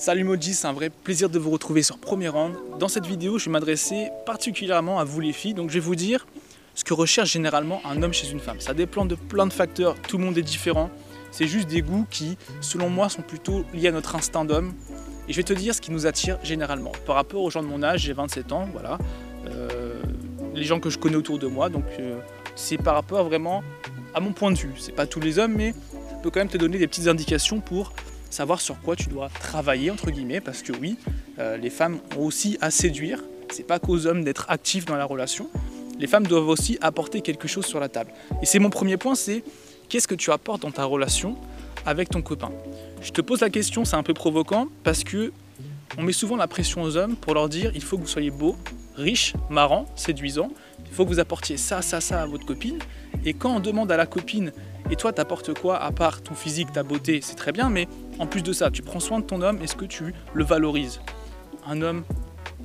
Salut Moji, c'est un vrai plaisir de vous retrouver sur Premier Rang. Dans cette vidéo, je vais m'adresser particulièrement à vous les filles. Donc je vais vous dire ce que recherche généralement un homme chez une femme. Ça dépend de plein de facteurs, tout le monde est différent. C'est juste des goûts qui, selon moi, sont plutôt liés à notre instinct d'homme. Et je vais te dire ce qui nous attire généralement. Par rapport aux gens de mon âge, j'ai 27 ans, voilà. Euh, les gens que je connais autour de moi, donc euh, c'est par rapport vraiment à mon point de vue. C'est pas tous les hommes, mais je peux quand même te donner des petites indications pour savoir sur quoi tu dois travailler, entre guillemets, parce que oui, euh, les femmes ont aussi à séduire. C'est pas qu'aux hommes d'être actifs dans la relation. Les femmes doivent aussi apporter quelque chose sur la table. Et c'est mon premier point, c'est qu'est-ce que tu apportes dans ta relation avec ton copain? Je te pose la question, c'est un peu provoquant, parce que on met souvent la pression aux hommes pour leur dire il faut que vous soyez beau, riche, marrant, séduisant, il faut que vous apportiez ça, ça, ça à votre copine. Et quand on demande à la copine et toi, t'apportes quoi à part ton physique, ta beauté C'est très bien, mais en plus de ça, tu prends soin de ton homme, est-ce que tu le valorises? Un homme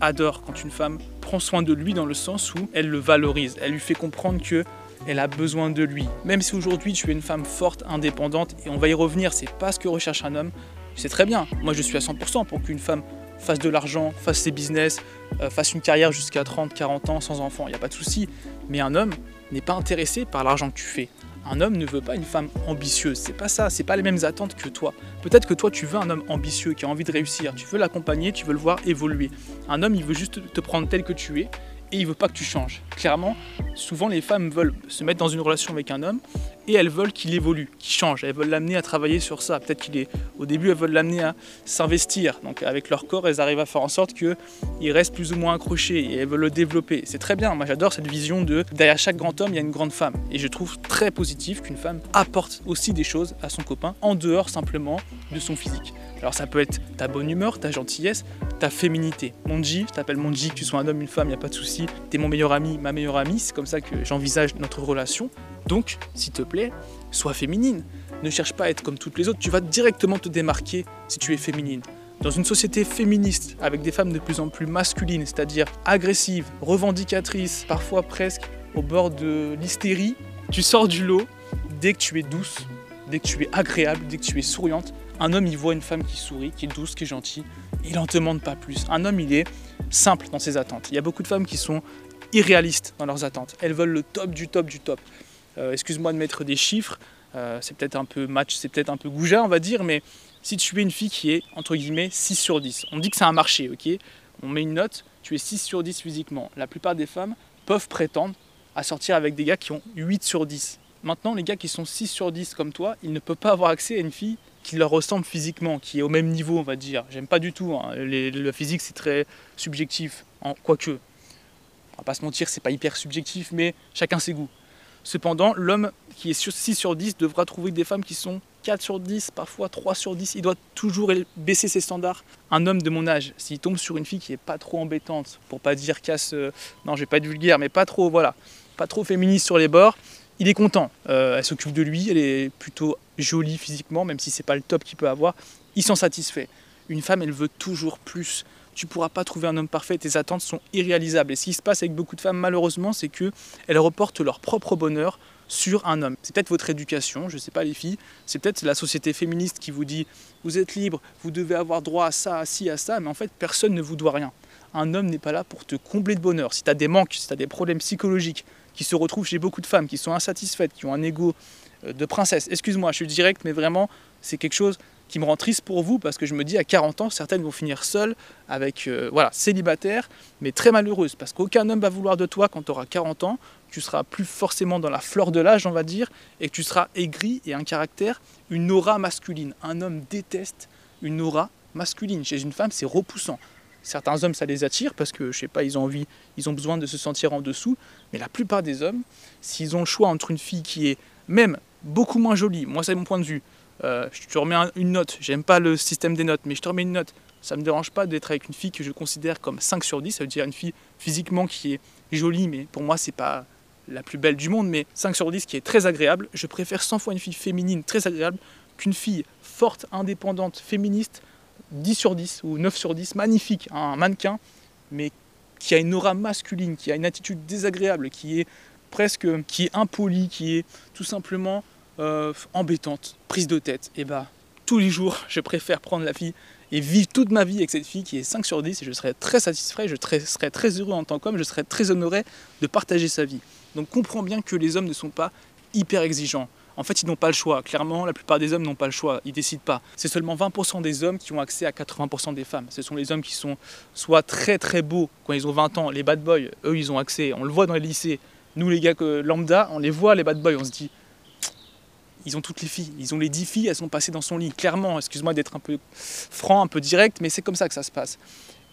adore quand une femme prend soin de lui dans le sens où elle le valorise, elle lui fait comprendre que elle a besoin de lui. Même si aujourd'hui tu es une femme forte, indépendante, et on va y revenir, c'est pas ce que recherche un homme, c'est très bien. Moi je suis à 100% pour qu'une femme fasse de l'argent, fasse ses business, euh, fasse une carrière jusqu'à 30, 40 ans sans enfant, il n'y a pas de souci. Mais un homme n'est pas intéressé par l'argent que tu fais. Un homme ne veut pas une femme ambitieuse, c'est pas ça, c'est pas les mêmes attentes que toi. Peut-être que toi tu veux un homme ambitieux qui a envie de réussir, tu veux l'accompagner, tu veux le voir évoluer. Un homme il veut juste te prendre tel que tu es et il veut pas que tu changes. Clairement, souvent les femmes veulent se mettre dans une relation avec un homme et elles veulent qu'il évolue, qu'il change. Elles veulent l'amener à travailler sur ça. Peut-être qu'il est au début, elles veulent l'amener à s'investir. Donc avec leur corps, elles arrivent à faire en sorte qu'il reste plus ou moins accroché et elles veulent le développer. C'est très bien. Moi, j'adore cette vision de derrière chaque grand homme, il y a une grande femme. Et je trouve très positif qu'une femme apporte aussi des choses à son copain en dehors simplement de son physique. Alors ça peut être ta bonne humeur, ta gentillesse, ta féminité. Monji, je t'appelle Monji, que tu sois un homme, une femme, il n'y a pas de souci. Tu es mon meilleur ami, ma meilleure amie, c'est comme ça que j'envisage notre relation. Donc, s'il te plaît, sois féminine. Ne cherche pas à être comme toutes les autres, tu vas directement te démarquer si tu es féminine. Dans une société féministe, avec des femmes de plus en plus masculines, c'est-à-dire agressives, revendicatrices, parfois presque au bord de l'hystérie, tu sors du lot dès que tu es douce, dès que tu es agréable, dès que tu es souriante. Un homme, il voit une femme qui sourit, qui est douce, qui est gentille, il n'en demande pas plus. Un homme, il est simple dans ses attentes. Il y a beaucoup de femmes qui sont irréalistes dans leurs attentes. Elles veulent le top du top du top. Euh, excuse-moi de mettre des chiffres, euh, c'est peut-être un peu match, c'est peut-être un peu goujat, on va dire, mais si tu es une fille qui est, entre guillemets, 6 sur 10, on dit que c'est un marché, ok? On met une note, tu es 6 sur 10 physiquement. La plupart des femmes peuvent prétendre à sortir avec des gars qui ont 8 sur 10. Maintenant, les gars qui sont 6 sur 10 comme toi, ils ne peuvent pas avoir accès à une fille qui leur ressemble physiquement, qui est au même niveau, on va dire. J'aime pas du tout. Hein. le physique, c'est très subjectif, en, quoique. On va pas se mentir, c'est pas hyper subjectif, mais chacun ses goûts. Cependant, l'homme qui est sur 6 sur 10 devra trouver des femmes qui sont 4 sur 10, parfois 3 sur 10. Il doit toujours baisser ses standards. Un homme de mon âge, s'il tombe sur une fille qui est pas trop embêtante, pour pas dire casse, euh, non, je vais pas être vulgaire, mais pas trop, voilà, pas trop féministe sur les bords, il est content. Euh, elle s'occupe de lui, elle est plutôt jolie physiquement, même si c'est pas le top qu'il peut avoir. Il s'en satisfait. Une femme, elle veut toujours plus. Tu pourras pas trouver un homme parfait, tes attentes sont irréalisables. Et ce qui se passe avec beaucoup de femmes, malheureusement, c'est que elles reportent leur propre bonheur sur un homme. C'est peut-être votre éducation, je ne sais pas les filles, c'est peut-être la société féministe qui vous dit vous êtes libre, vous devez avoir droit à ça, à ci, à ça, mais en fait personne ne vous doit rien. Un homme n'est pas là pour te combler de bonheur. Si tu as des manques, si tu as des problèmes psychologiques, qui se retrouvent chez beaucoup de femmes qui sont insatisfaites, qui ont un ego euh, de princesse. Excuse-moi, je suis direct, mais vraiment, c'est quelque chose qui me rend triste pour vous parce que je me dis à 40 ans, certaines vont finir seules, avec euh, voilà, célibataires, mais très malheureuses parce qu'aucun homme va vouloir de toi quand tu auras 40 ans. Tu seras plus forcément dans la fleur de l'âge, on va dire, et tu seras aigri et un caractère, une aura masculine. Un homme déteste une aura masculine. Chez une femme, c'est repoussant. Certains hommes, ça les attire parce que, je sais pas, ils ont envie, ils ont besoin de se sentir en dessous. Mais la plupart des hommes, s'ils ont le choix entre une fille qui est même beaucoup moins jolie, moi c'est mon point de vue, euh, je te remets une note, j'aime pas le système des notes, mais je te remets une note, ça me dérange pas d'être avec une fille que je considère comme 5 sur 10, ça veut dire une fille physiquement qui est jolie, mais pour moi c'est pas la plus belle du monde, mais 5 sur 10 qui est très agréable. Je préfère 100 fois une fille féminine très agréable qu'une fille forte, indépendante, féministe, 10 sur 10 ou 9 sur 10, magnifique, un mannequin, mais qui a une aura masculine, qui a une attitude désagréable, qui est presque, qui est impolie, qui est tout simplement euh, embêtante, prise de tête, et bah tous les jours, je préfère prendre la fille et vivre toute ma vie avec cette fille qui est 5 sur 10 et je serais très satisfait, je serais très heureux en tant qu'homme, je serais très honoré de partager sa vie. Donc comprends bien que les hommes ne sont pas hyper exigeants. En fait, ils n'ont pas le choix. Clairement, la plupart des hommes n'ont pas le choix. Ils décident pas. C'est seulement 20% des hommes qui ont accès à 80% des femmes. Ce sont les hommes qui sont soit très très beaux quand ils ont 20 ans. Les bad boys, eux, ils ont accès. On le voit dans les lycées. Nous, les gars lambda, on les voit, les bad boys. On se dit, ils ont toutes les filles. Ils ont les 10 filles, elles sont passées dans son lit. Clairement, excuse-moi d'être un peu franc, un peu direct, mais c'est comme ça que ça se passe.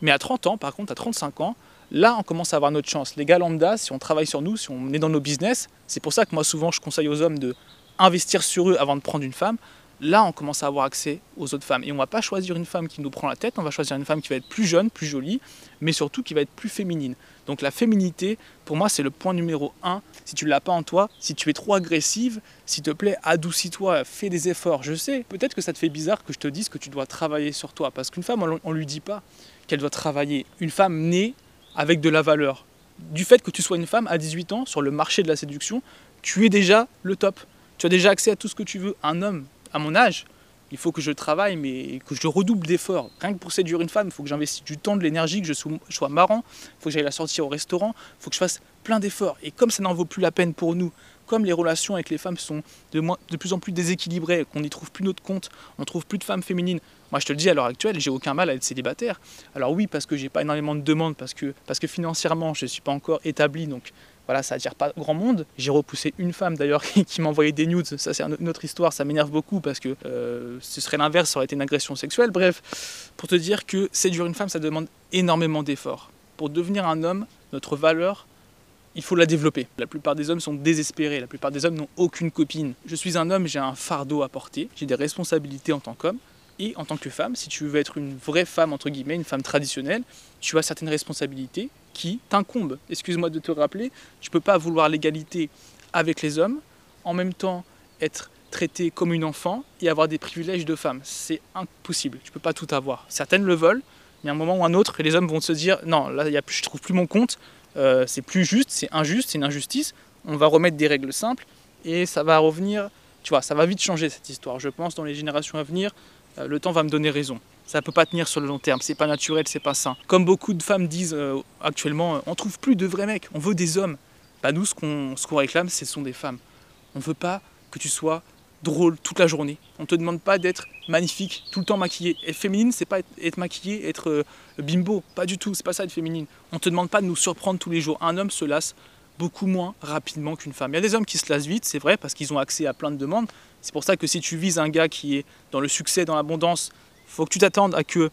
Mais à 30 ans, par contre, à 35 ans, là, on commence à avoir notre chance. Les gars lambda, si on travaille sur nous, si on est dans nos business, c'est pour ça que moi, souvent, je conseille aux hommes de investir sur eux avant de prendre une femme, là on commence à avoir accès aux autres femmes. Et on ne va pas choisir une femme qui nous prend la tête, on va choisir une femme qui va être plus jeune, plus jolie, mais surtout qui va être plus féminine. Donc la féminité, pour moi, c'est le point numéro un. Si tu l'as pas en toi, si tu es trop agressive, s'il te plaît, adoucis-toi, fais des efforts. Je sais, peut-être que ça te fait bizarre que je te dise que tu dois travailler sur toi, parce qu'une femme, on ne lui dit pas qu'elle doit travailler. Une femme née avec de la valeur. Du fait que tu sois une femme à 18 ans, sur le marché de la séduction, tu es déjà le top tu as déjà accès à tout ce que tu veux. Un homme, à mon âge, il faut que je travaille, mais que je redouble d'efforts. Rien que pour séduire une femme, il faut que j'investisse du temps, de l'énergie, que je sois marrant, il faut que j'aille la sortir au restaurant, il faut que je fasse plein d'efforts. Et comme ça n'en vaut plus la peine pour nous, comme les relations avec les femmes sont de, de plus en plus déséquilibrées, qu'on n'y trouve plus notre compte, on trouve plus de femmes féminines. Moi, je te le dis, à l'heure actuelle, j'ai aucun mal à être célibataire. Alors oui, parce que j'ai pas énormément de demandes, parce que, parce que financièrement, je ne suis pas encore établi, donc voilà, ça attire pas grand monde. J'ai repoussé une femme d'ailleurs qui m'a envoyé des nudes. Ça, c'est une autre histoire. Ça m'énerve beaucoup parce que euh, ce serait l'inverse, ça aurait été une agression sexuelle. Bref, pour te dire que séduire une femme, ça demande énormément d'efforts. Pour devenir un homme, notre valeur, il faut la développer. La plupart des hommes sont désespérés, la plupart des hommes n'ont aucune copine. Je suis un homme, j'ai un fardeau à porter, j'ai des responsabilités en tant qu'homme. Et en tant que femme, si tu veux être une vraie femme, entre guillemets, une femme traditionnelle, tu as certaines responsabilités qui t'incombent. Excuse-moi de te rappeler, tu ne peux pas vouloir l'égalité avec les hommes, en même temps être traité comme une enfant et avoir des privilèges de femme. C'est impossible, tu ne peux pas tout avoir. Certaines le veulent, mais à un moment ou un autre, les hommes vont se dire non, là, y a, je trouve plus mon compte, euh, c'est plus juste, c'est injuste, c'est une injustice, on va remettre des règles simples et ça va revenir, tu vois, ça va vite changer cette histoire. Je pense dans les générations à venir, le temps va me donner raison. Ça ne peut pas tenir sur le long terme, c'est pas naturel, c'est pas sain. Comme beaucoup de femmes disent euh, actuellement, euh, on trouve plus de vrais mecs, on veut des hommes. Bah nous, ce qu'on réclame, ce sont des femmes. On veut pas que tu sois drôle toute la journée. On te demande pas d'être magnifique, tout le temps maquillée. Être féminine, c'est pas être maquillée, être bimbo, pas du tout, c'est pas ça être féminine. On te demande pas de nous surprendre tous les jours. Un homme se lasse beaucoup moins rapidement qu'une femme. Il y a des hommes qui se lassent vite, c'est vrai, parce qu'ils ont accès à plein de demandes. C'est pour ça que si tu vises un gars qui est dans le succès, dans l'abondance, faut que tu t'attendes à que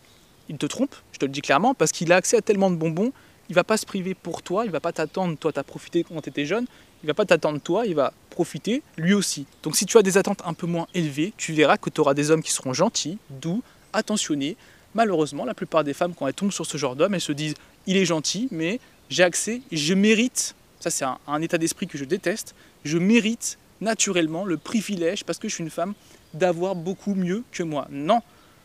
il te trompe, je te le dis clairement, parce qu'il a accès à tellement de bonbons, il va pas se priver pour toi, il va pas t'attendre, toi tu as profité quand tu étais jeune, il va pas t'attendre toi, il va profiter lui aussi. Donc si tu as des attentes un peu moins élevées, tu verras que tu auras des hommes qui seront gentils, doux, attentionnés. Malheureusement, la plupart des femmes, quand elles tombent sur ce genre d'homme, elles se disent il est gentil, mais j'ai accès, je mérite ça, c'est un, état d'esprit que je déteste. Je mérite naturellement le privilège, parce que je suis une femme, d'avoir beaucoup mieux que moi. Non,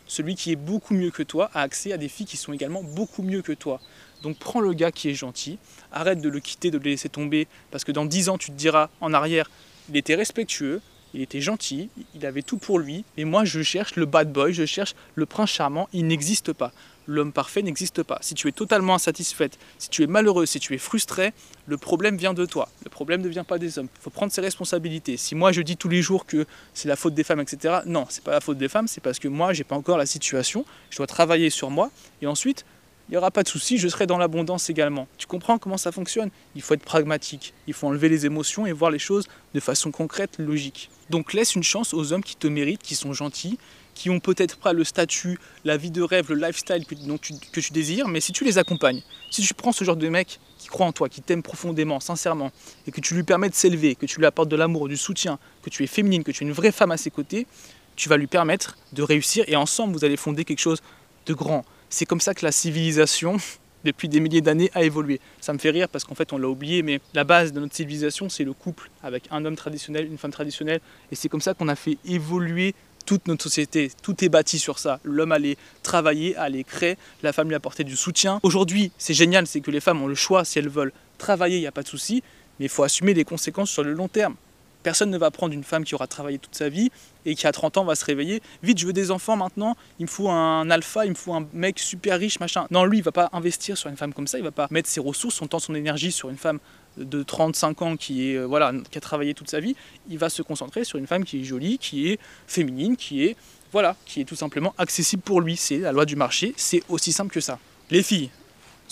celui qui est beaucoup mieux que toi a accès à des filles qui sont également beaucoup mieux que toi. Donc prends le gars qui est gentil, arrête de le quitter, de le laisser tomber, parce que dans 10 ans, tu te diras en arrière, il était respectueux, il était gentil, il avait tout pour lui, et moi je cherche le bad boy, je cherche le prince charmant, il n'existe pas l'homme parfait n'existe pas. Si tu es totalement insatisfaite, si tu es malheureux, si tu es frustré, le problème vient de toi. Le problème ne vient pas des hommes. Il faut prendre ses responsabilités. Si moi je dis tous les jours que c'est la faute des femmes, etc., non, c'est pas la faute des femmes, c'est parce que moi j'ai pas encore la situation. Je dois travailler sur moi et ensuite il n'y aura pas de souci, je serai dans l'abondance également. Tu comprends comment ça fonctionne? Il faut être pragmatique, il faut enlever les émotions et voir les choses de façon concrète, logique. Donc laisse une chance aux hommes qui te méritent, qui sont gentils, qui ont peut-être pas le statut, la vie de rêve, le lifestyle que, tu, désires, mais si tu les accompagnes, si tu prends ce genre de mec qui croit en toi, qui t'aime profondément, sincèrement, et que tu lui permets de s'élever, que tu lui apportes de l'amour, du soutien, que tu es féminine, que tu es une vraie femme à ses côtés, tu vas lui permettre de réussir et ensemble vous allez fonder quelque chose de grand. C'est comme ça que la civilisation, depuis des milliers d'années, a évolué. Ça me fait rire parce qu'en fait on l'a oublié, mais la base de notre civilisation c'est le couple avec un homme traditionnel, une femme traditionnelle, et c'est comme ça qu'on a fait évoluer toute notre société, tout est bâti sur ça. L'homme allait travailler, allait créer, la femme lui apportait du soutien. Aujourd'hui, c'est génial, c'est que les femmes ont le choix si elles veulent travailler, il n'y a pas de souci, mais il faut assumer les conséquences sur le long terme. Personne ne va prendre une femme qui aura travaillé toute sa vie et qui à 30 ans va se réveiller. Vite, je veux des enfants maintenant, il me faut un alpha, il me faut un mec super riche, machin. Non, lui, il va pas investir sur une femme comme ça, il va pas mettre ses ressources, son temps, son énergie sur une femme de 35 ans qui, euh, voilà, qui a travaillé toute sa vie. Il va se concentrer sur une femme qui est jolie, qui est féminine, qui est, voilà, qui est tout simplement accessible pour lui. C'est la loi du marché, c'est aussi simple que ça. Les filles,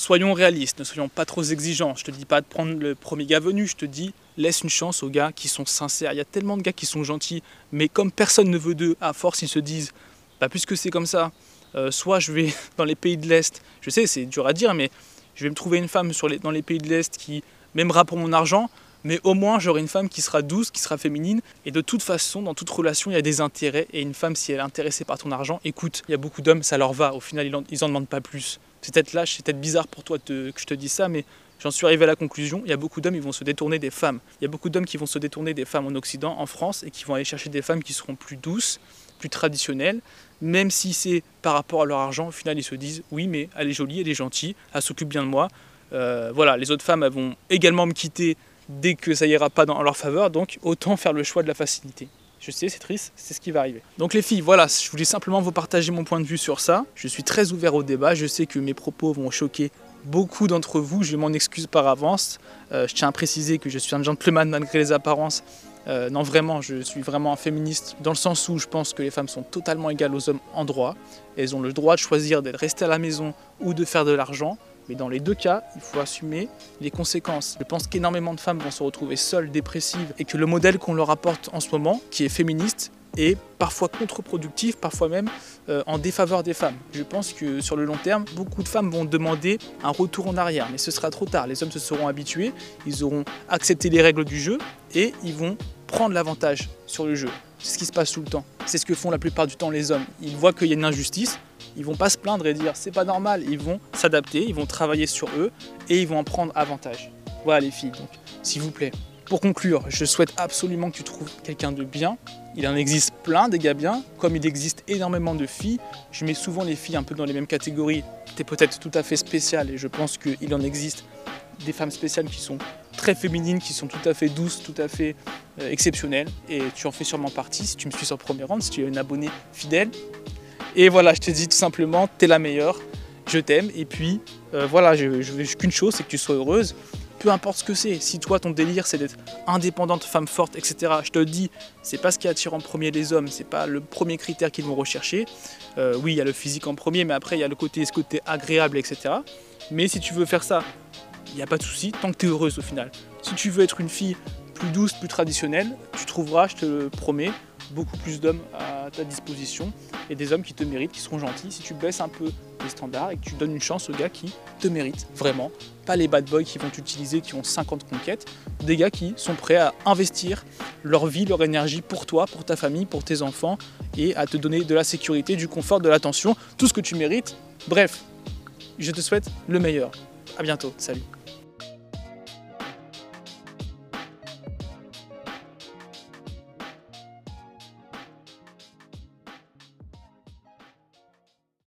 soyons réalistes, ne soyons pas trop exigeants. Je te dis pas de prendre le premier gars venu, je te dis laisse une chance aux gars qui sont sincères. Il y a tellement de gars qui sont gentils, mais comme personne ne veut d'eux, à force ils se disent, bah, puisque c'est comme ça, euh, soit je vais dans les pays de l'Est, je sais c'est dur à dire, mais je vais me trouver une femme dans les pays de l'Est qui m'aimera pour mon argent, mais au moins j'aurai une femme qui sera douce, qui sera féminine. Et de toute façon, dans toute relation, il y a des intérêts. Et une femme, si elle est intéressée par ton argent, écoute, il y a beaucoup d'hommes, ça leur va. Au final, ils n'en demandent pas plus. C'est peut-être lâche, c'est peut-être bizarre pour toi que je te dise ça, mais j'en suis arrivé à la conclusion, il y a beaucoup d'hommes qui vont se détourner des femmes. Il y a beaucoup d'hommes qui vont se détourner des femmes en Occident, en France, et qui vont aller chercher des femmes qui seront plus douces, plus traditionnelles, même si c'est par rapport à leur argent, au final ils se disent oui mais elle est jolie, elle est gentille, elle s'occupe bien de moi. Euh, voilà, les autres femmes elles vont également me quitter dès que ça ira pas dans leur faveur, donc autant faire le choix de la facilité. Je sais, c'est triste, c'est ce qui va arriver. Donc les filles, voilà, je voulais simplement vous partager mon point de vue sur ça. Je suis très ouvert au débat, je sais que mes propos vont choquer beaucoup d'entre vous, je m'en excuse par avance. Euh, je tiens à préciser que je suis un gentleman malgré les apparences. Euh, non, vraiment, je suis vraiment un féministe dans le sens où je pense que les femmes sont totalement égales aux hommes en droit. Elles ont le droit de choisir d'être restées à la maison ou de faire de l'argent. Mais dans les deux cas, il faut assumer les conséquences. Je pense qu'énormément de femmes vont se retrouver seules, dépressives, et que le modèle qu'on leur apporte en ce moment, qui est féministe, est parfois contre-productif, parfois même euh, en défaveur des femmes. Je pense que sur le long terme, beaucoup de femmes vont demander un retour en arrière, mais ce sera trop tard. Les hommes se seront habitués, ils auront accepté les règles du jeu et ils vont prendre l'avantage sur le jeu. C'est ce qui se passe tout le temps. C'est ce que font la plupart du temps les hommes. Ils voient qu'il y a une injustice, ils vont pas se plaindre et dire c'est pas normal, ils vont s'adapter, ils vont travailler sur eux et ils vont en prendre avantage. Voilà les filles, donc s'il vous plaît. Pour conclure, je souhaite absolument que tu trouves quelqu'un de bien. Il en existe plein des gars bien, comme il existe énormément de filles. Je mets souvent les filles un peu dans les mêmes catégories. Tu es peut-être tout à fait spécial et je pense qu'il en existe des femmes spéciales qui sont très féminines, qui sont tout à fait douces, tout à fait euh, exceptionnelles. Et tu en fais sûrement partie si tu me suis sur Premier Rang, si tu es une abonnée fidèle. Et voilà, je te dis tout simplement, t'es la meilleure, je t'aime. Et puis, euh, voilà, je, veux qu'une chose, c'est que tu sois heureuse. Peu importe ce que c'est, si toi ton délire c'est d'être indépendante, femme forte, etc. Je te le dis, c'est pas ce qui attire en premier les hommes, c'est pas le premier critère qu'ils vont rechercher. Euh, oui, il y a le physique en premier, mais après il y a le côté, ce côté agréable, etc. Mais si tu veux faire ça, il n'y a pas de souci, tant que tu es heureuse au final. Si tu veux être une fille plus douce, plus traditionnelle, tu trouveras, je te le promets, beaucoup plus d'hommes à ta disposition et des hommes qui te méritent, qui seront gentils. Si tu baisses un peu les standards et que tu donnes une chance aux gars qui te méritent vraiment, pas les bad boys qui vont t'utiliser, qui ont 50 conquêtes, des gars qui sont prêts à investir leur vie, leur énergie pour toi, pour ta famille, pour tes enfants et à te donner de la sécurité, du confort, de l'attention, tout ce que tu mérites. Bref, je te souhaite le meilleur. À bientôt, salut.